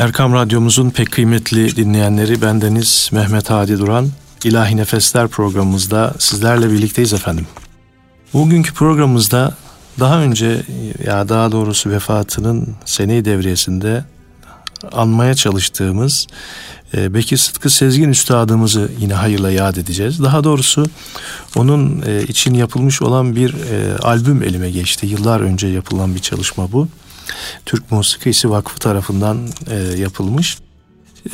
Erkam Radyomuzun pek kıymetli dinleyenleri bendeniz Mehmet Hadi Duran. İlahi Nefesler programımızda sizlerle birlikteyiz efendim. Bugünkü programımızda daha önce ya daha doğrusu vefatının seneyi devriyesinde anmaya çalıştığımız e, Bekir Sıtkı Sezgin Üstadımızı yine hayırla yad edeceğiz. Daha doğrusu onun e, için yapılmış olan bir e, albüm elime geçti. Yıllar önce yapılan bir çalışma bu. Türk Musikisi Vakfı tarafından e, yapılmış.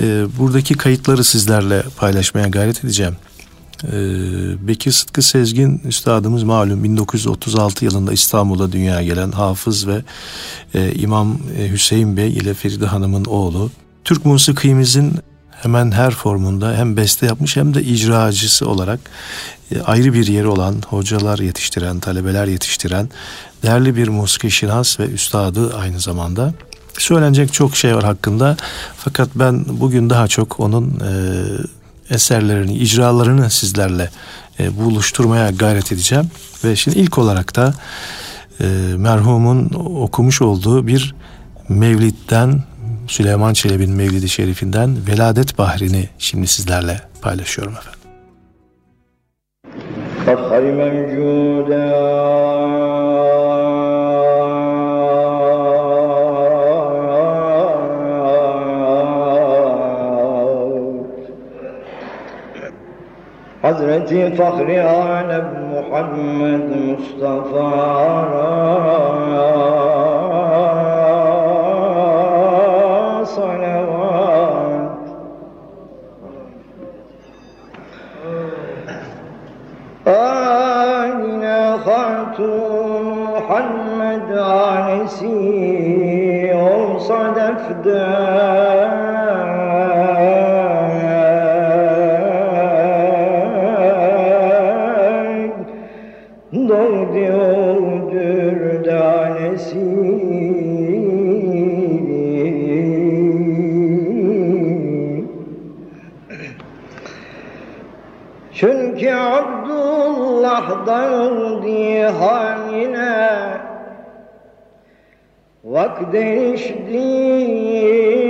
E, buradaki kayıtları sizlerle paylaşmaya gayret edeceğim. E, Bekir Sıtkı Sezgin üstadımız malum 1936 yılında İstanbul'a dünyaya gelen hafız ve e, İmam e, Hüseyin Bey ile Feride Hanım'ın oğlu. Türk musikimizin hemen her formunda hem beste yapmış hem de icracısı olarak e, ayrı bir yeri olan hocalar yetiştiren, talebeler yetiştiren değerli bir musiki şinas ve üstadı aynı zamanda. Söylenecek çok şey var hakkında fakat ben bugün daha çok onun e, eserlerini, icralarını sizlerle e, buluşturmaya gayret edeceğim. Ve şimdi ilk olarak da e, merhumun okumuş olduğu bir Mevlid'den Süleyman Çelebi'nin Mevlidi Şerifinden Veladet Bahri'ni şimdi sizlerle paylaşıyorum efendim. فخر موجودا Hazreti والصلوات آمنا خاتم محمد عن سير صدف دار ضوضي هاينا وقدش دين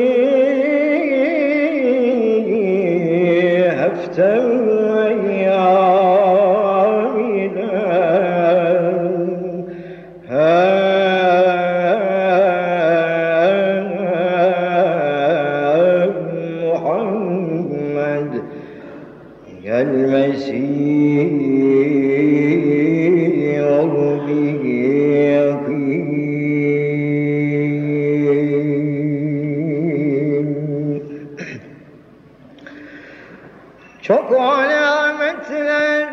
hasretler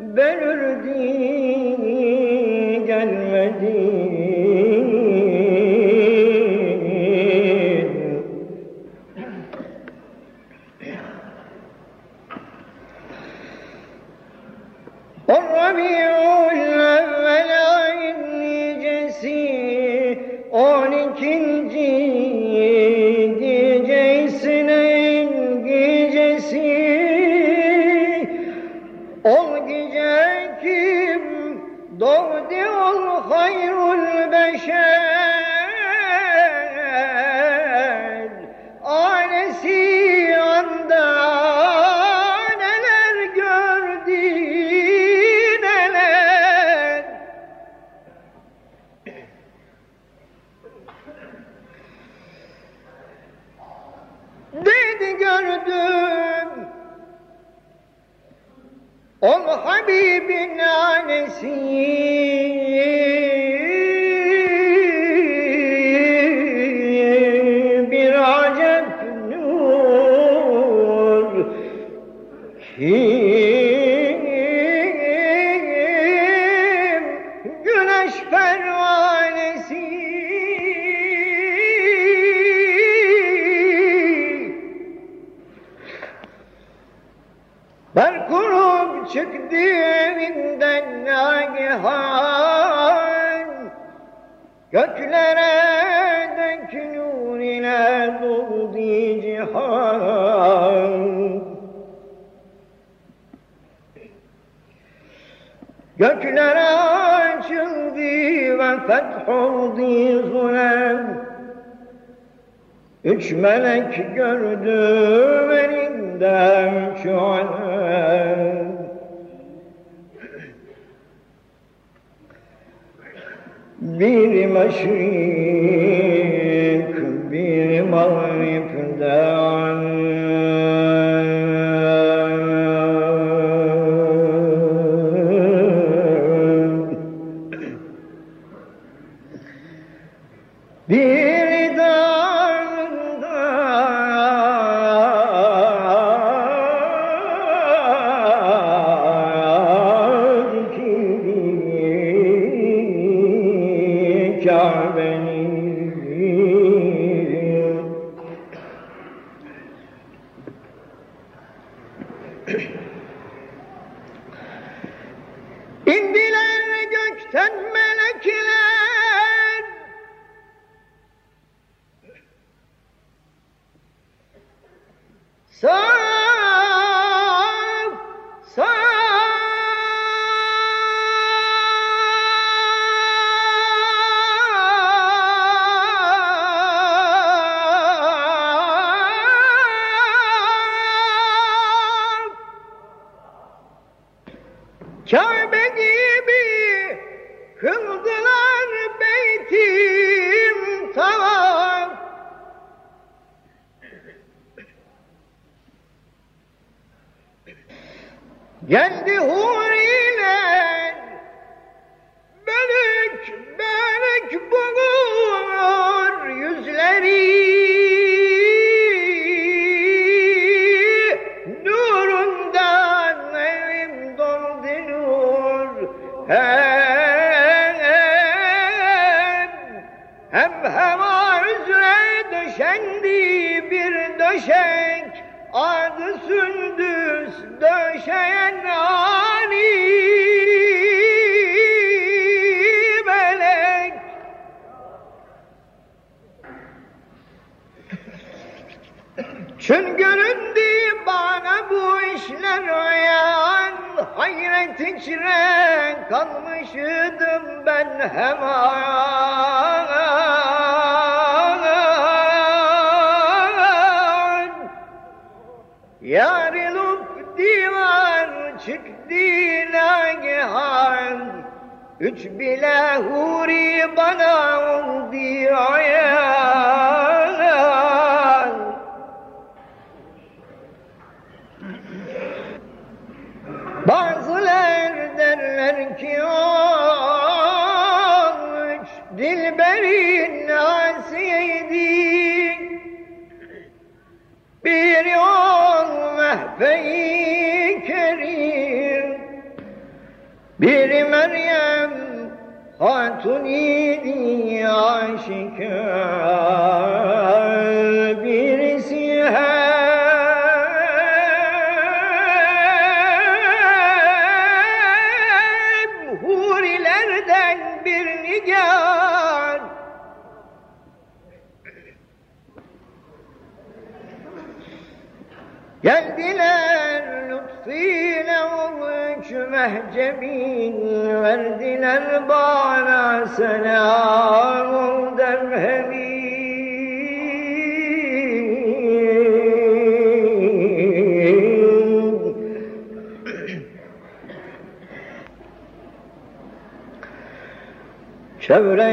belürdü gelmedi. hal Göklere dökülür ile doldu cihan Göklere açıldı ve fetholdu zulem. Üç melek gördüm elinden şu alem. Bir meşrik, bir mağribden Çevre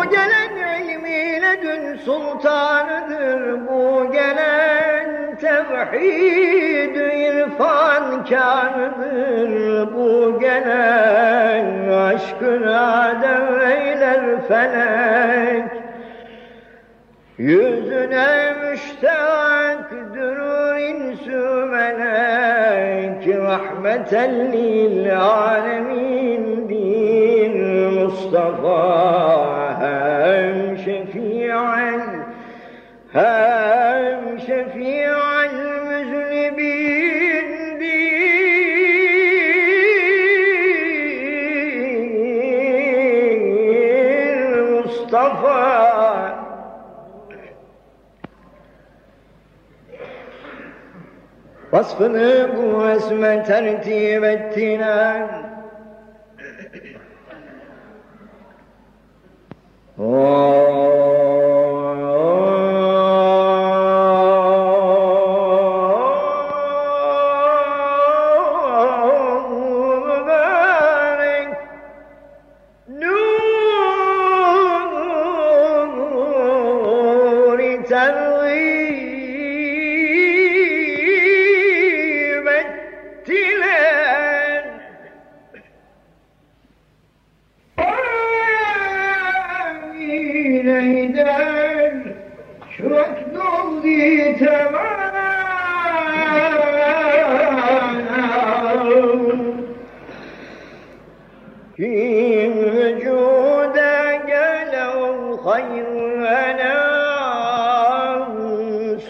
Bu gelen ilmiyle dün sultanıdır. Bu gelen tevhid irfan kârıdır Bu gelen aşkına deveyler felek. Yüzüne müştak durur insü melek. Rahmeten lil alemin bir Mustafa Hem şefi'al hem şefi'al müzlibin bir Mustafa. Vasfını bu esme Oh.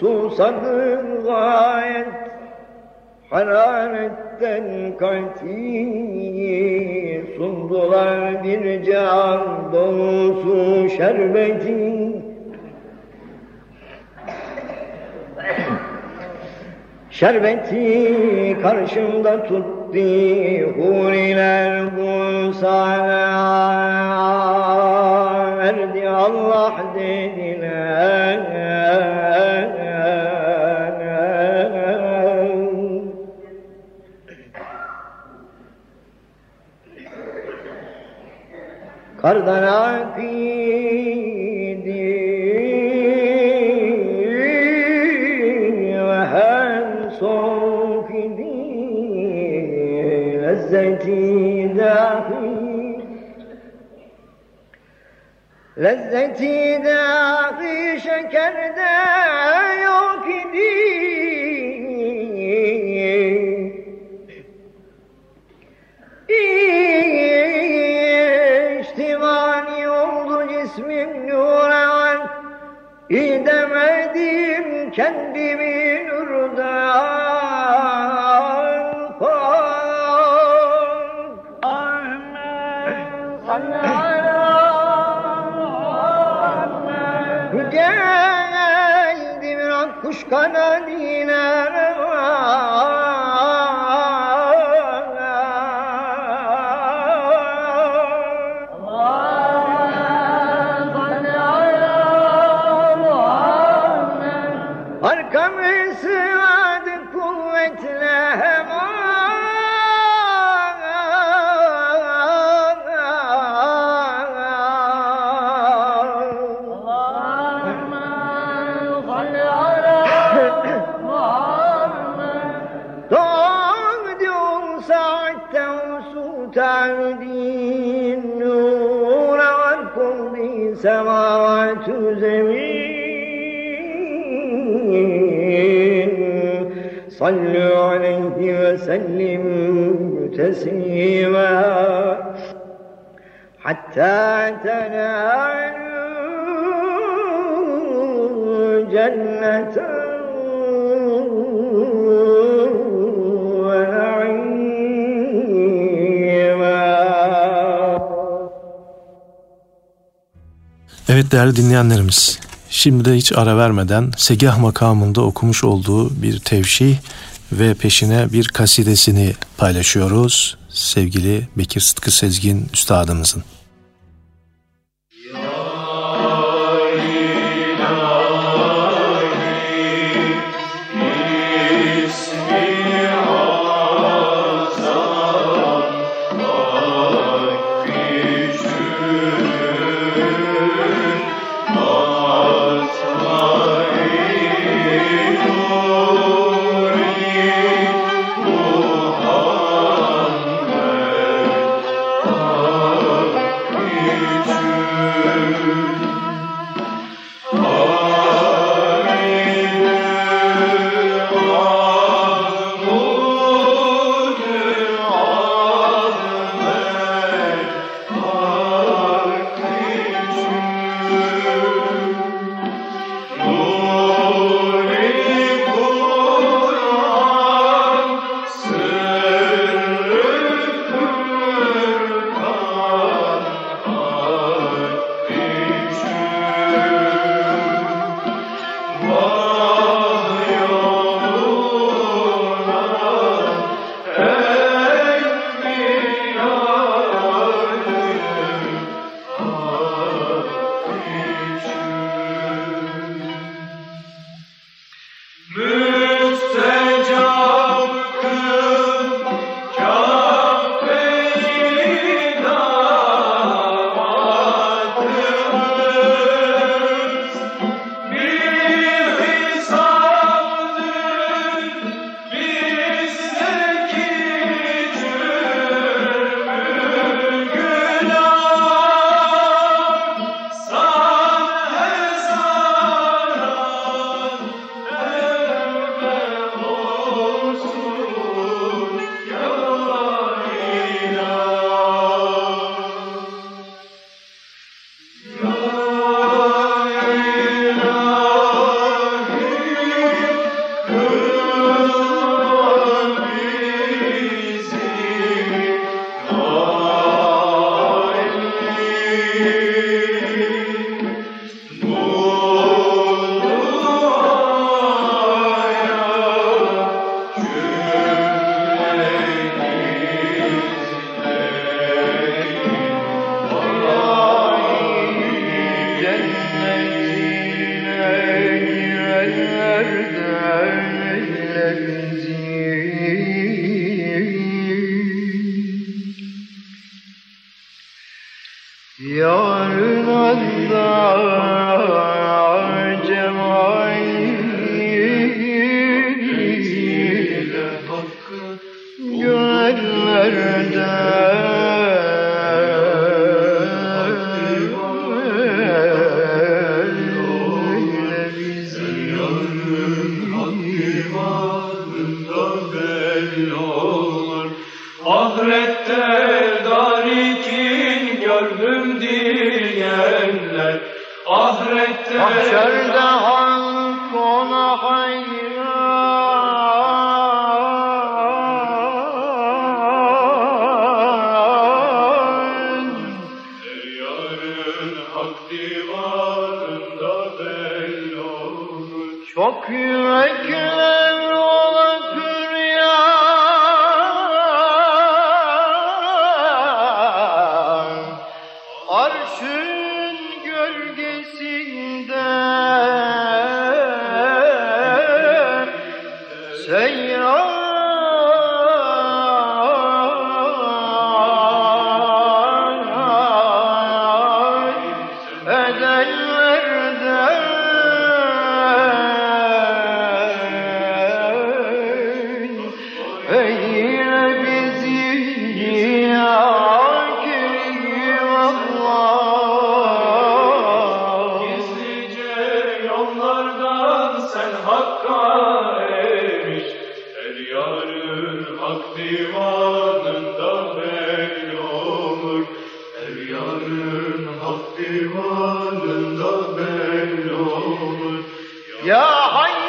Susadır gayet hararetten kati Sundular bir can dolusu şerbeti Şerbeti karşımda tuttu huriler bu sana verdi Allah dediler. Kardan lezzeti dahi şekerde yok idi. İçtimani oldu cismim nuran İdemedim kendimi قناديل Sallu aleyhi ve sellim تسليما حتى تنالوا جنة Evet değerli dinleyenlerimiz, şimdi de hiç ara vermeden Segah makamında okumuş olduğu bir tevşih ve peşine bir kasidesini paylaşıyoruz sevgili Bekir Sıtkı Sezgin Üstadımızın. Ya.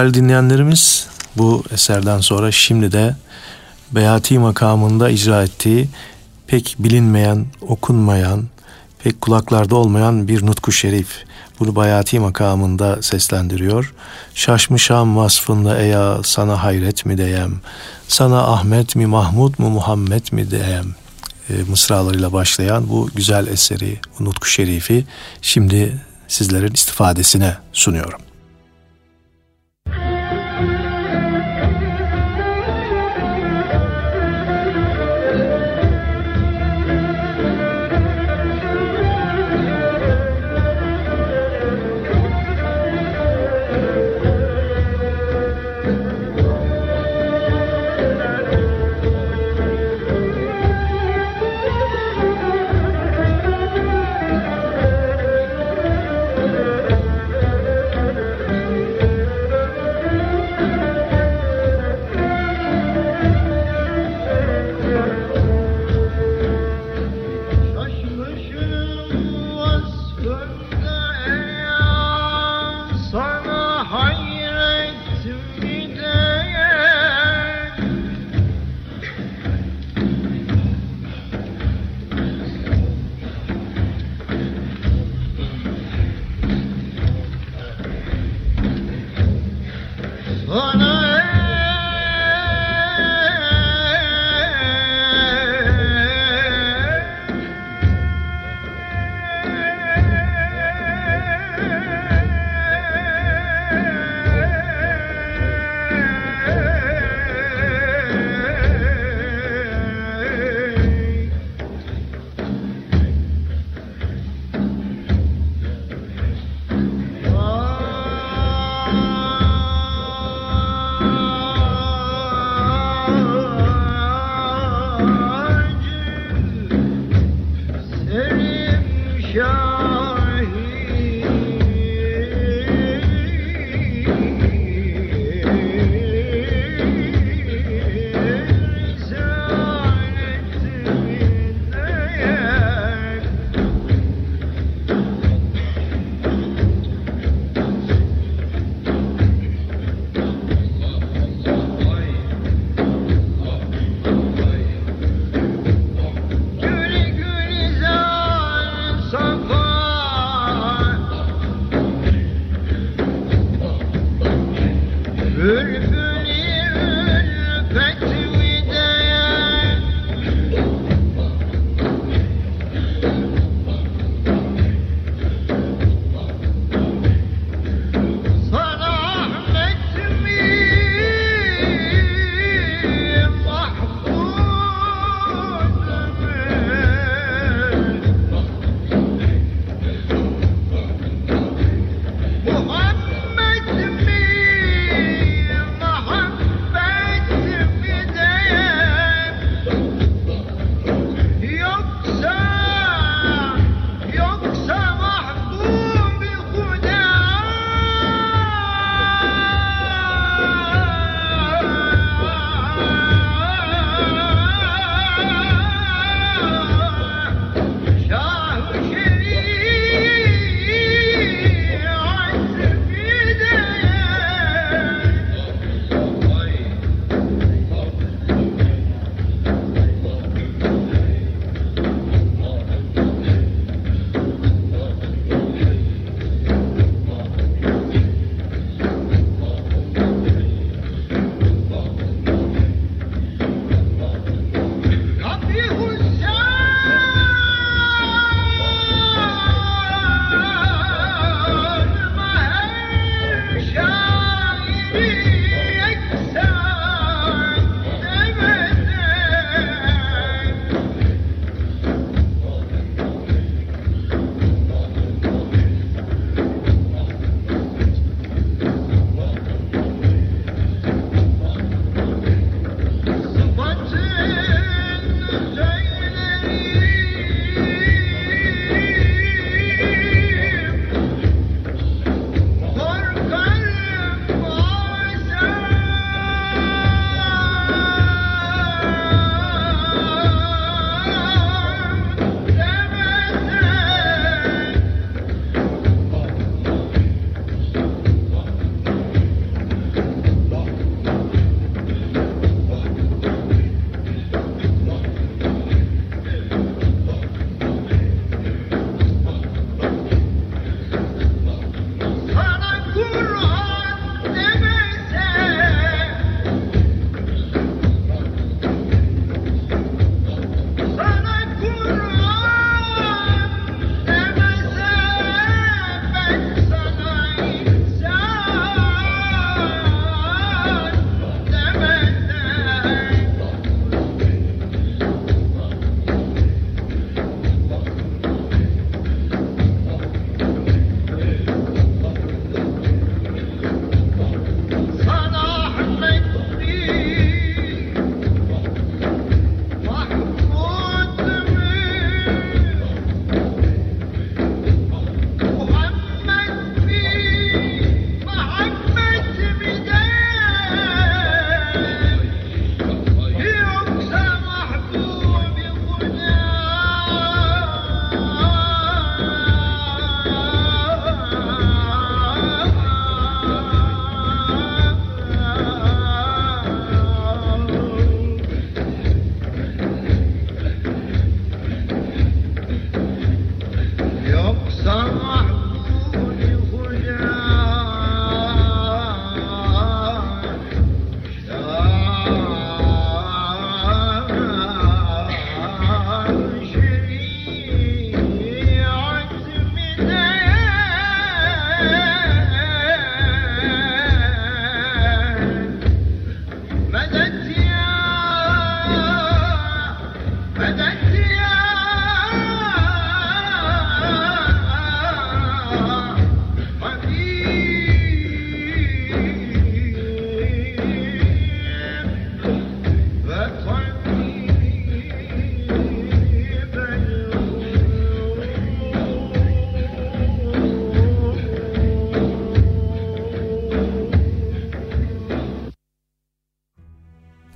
Değerli dinleyenlerimiz bu eserden sonra şimdi de Beyati makamında icra ettiği pek bilinmeyen, okunmayan, pek kulaklarda olmayan bir nutku şerif. Bunu Bayati makamında seslendiriyor. Şaşmışam vasfında eya sana hayret mi diyem, sana Ahmet mi Mahmud mu Muhammed mi diyem e, mısralarıyla başlayan bu güzel eseri, bu nutku şerifi şimdi sizlerin istifadesine sunuyorum.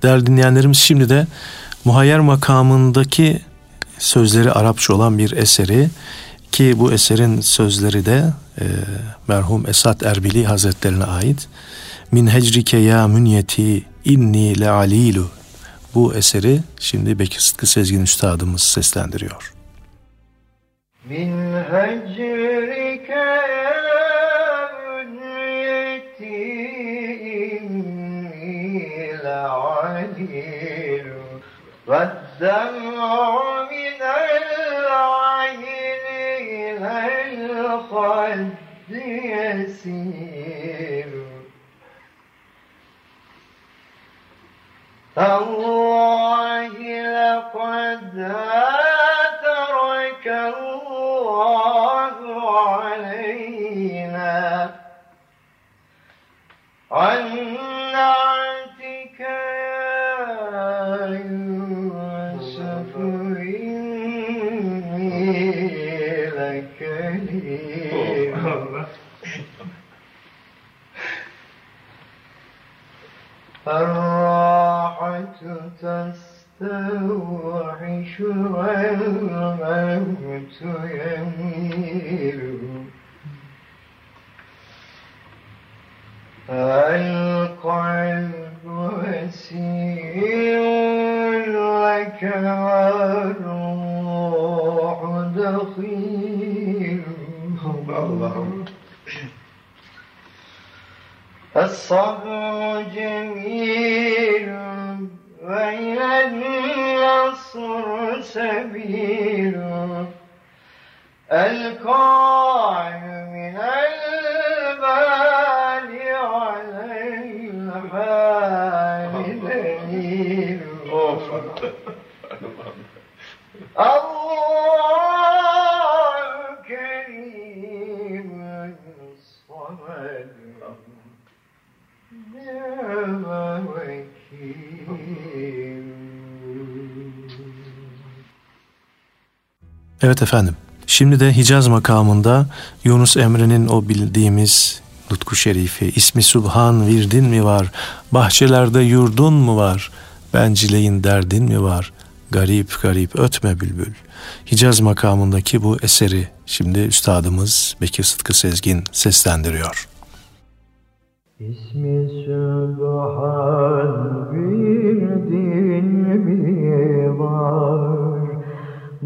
Değerli dinleyenlerimiz şimdi de muhayyer makamındaki sözleri Arapça olan bir eseri ki bu eserin sözleri de e, merhum Esat Erbili Hazretlerine ait. Min hecrike ya münyeti inni le alilu bu eseri şimdi Bekir Sıtkı Sezgin Üstadımız seslendiriyor. Min hecrike فالدمع من العين إلى يسير الله لقد تركه Evet efendim. Şimdi de Hicaz makamında Yunus Emre'nin o bildiğimiz Nutku Şerifi, ismi Subhan virdin mi var, bahçelerde yurdun mu var, bencileyin derdin mi var, garip garip ötme bülbül. Hicaz makamındaki bu eseri şimdi üstadımız Bekir Sıtkı Sezgin seslendiriyor. İsmi Sübhan bildin mi var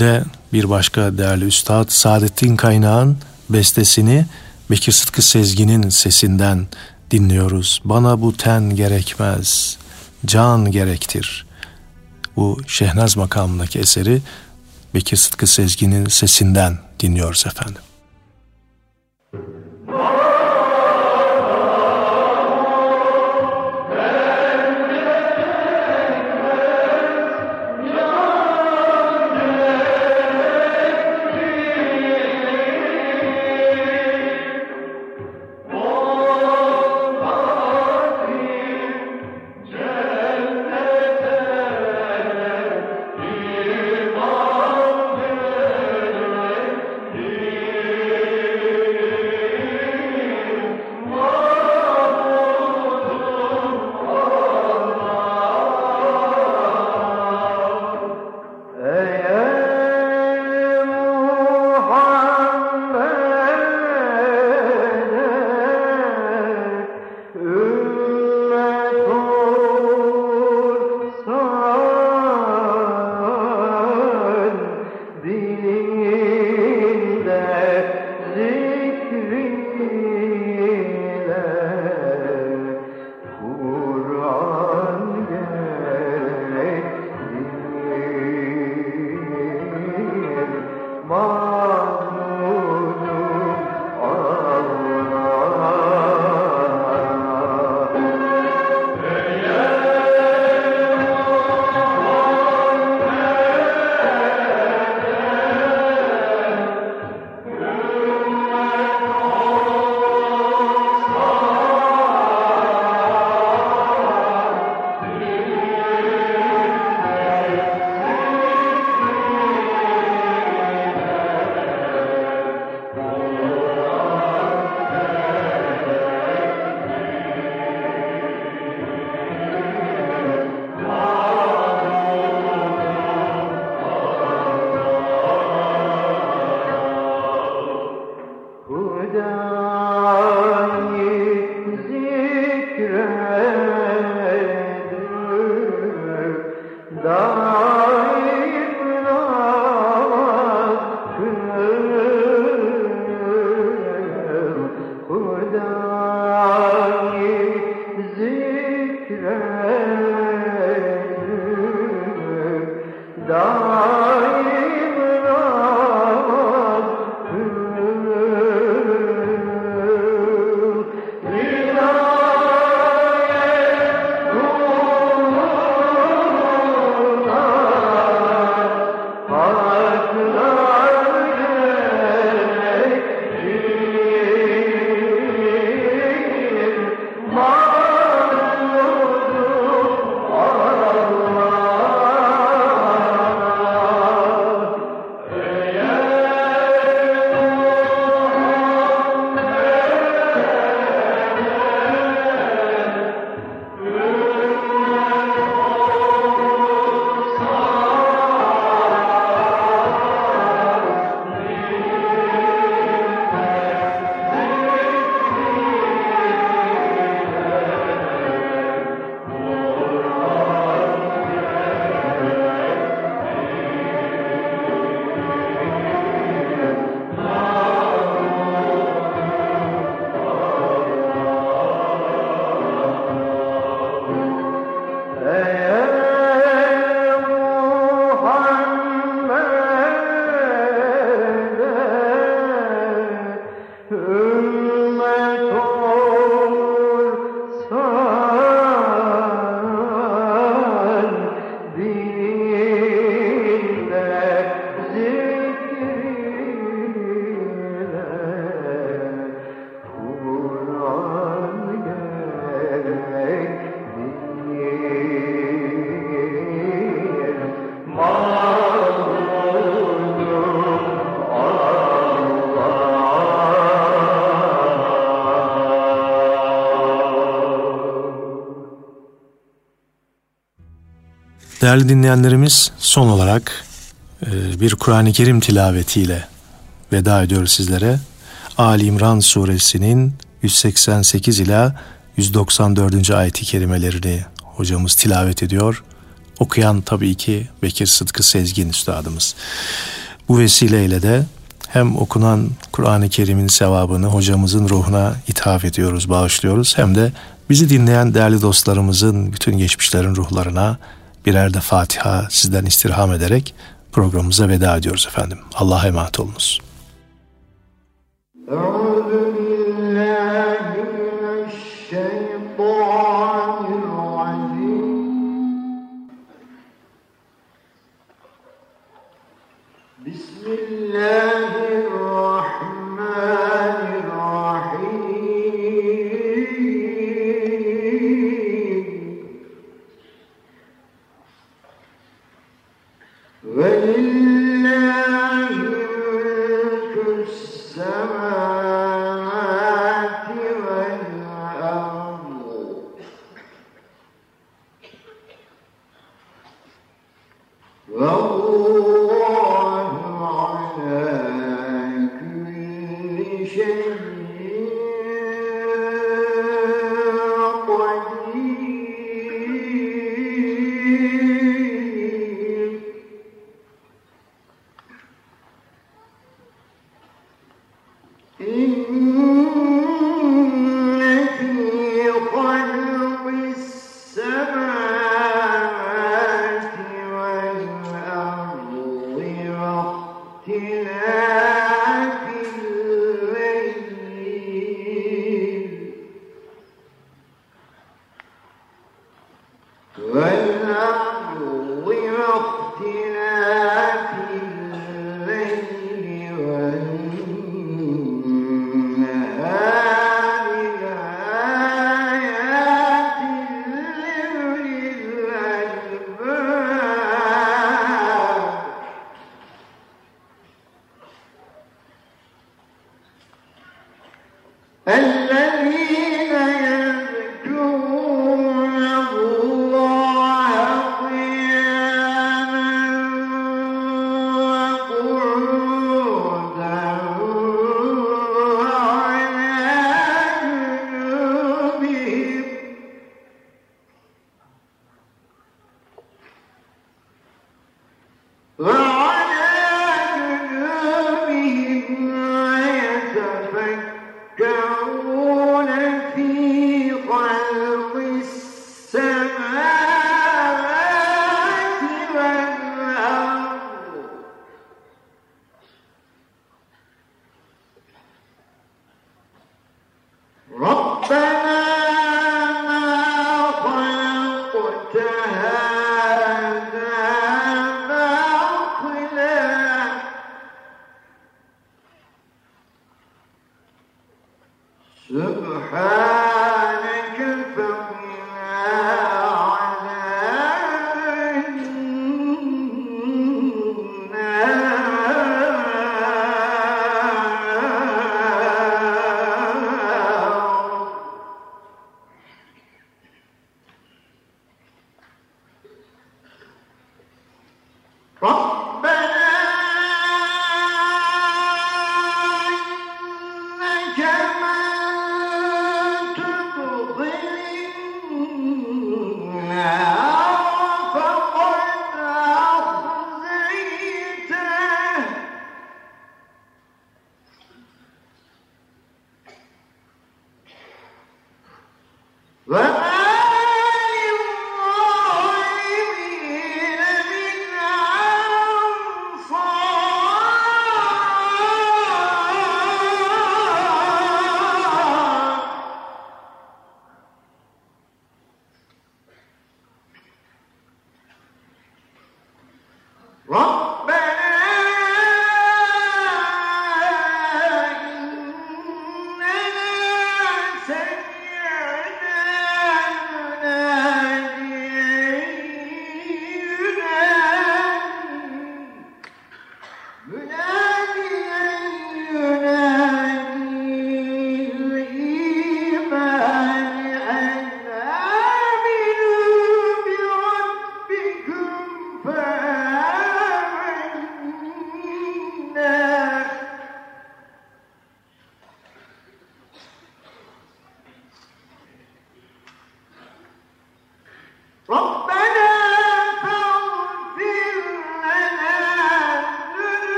şimdi de bir başka değerli üstad Saadettin Kaynağ'ın bestesini Bekir Sıtkı Sezgin'in sesinden dinliyoruz. Bana bu ten gerekmez, can gerektir. Bu Şehnaz makamındaki eseri Bekir Sıtkı Sezgin'in sesinden dinliyoruz efendim. Değerli dinleyenlerimiz son olarak e, bir Kur'an-ı Kerim tilavetiyle veda ediyoruz sizlere. Ali İmran suresinin 188 ila 194. ayeti kerimelerini hocamız tilavet ediyor. Okuyan tabii ki Bekir Sıtkı Sezgin üstadımız. Bu vesileyle de hem okunan Kur'an-ı Kerim'in sevabını hocamızın ruhuna ithaf ediyoruz, bağışlıyoruz. Hem de bizi dinleyen değerli dostlarımızın bütün geçmişlerin ruhlarına birer de Fatiha sizden istirham ederek programımıza veda ediyoruz efendim. Allah'a emanet olunuz. بسم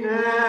Yeah.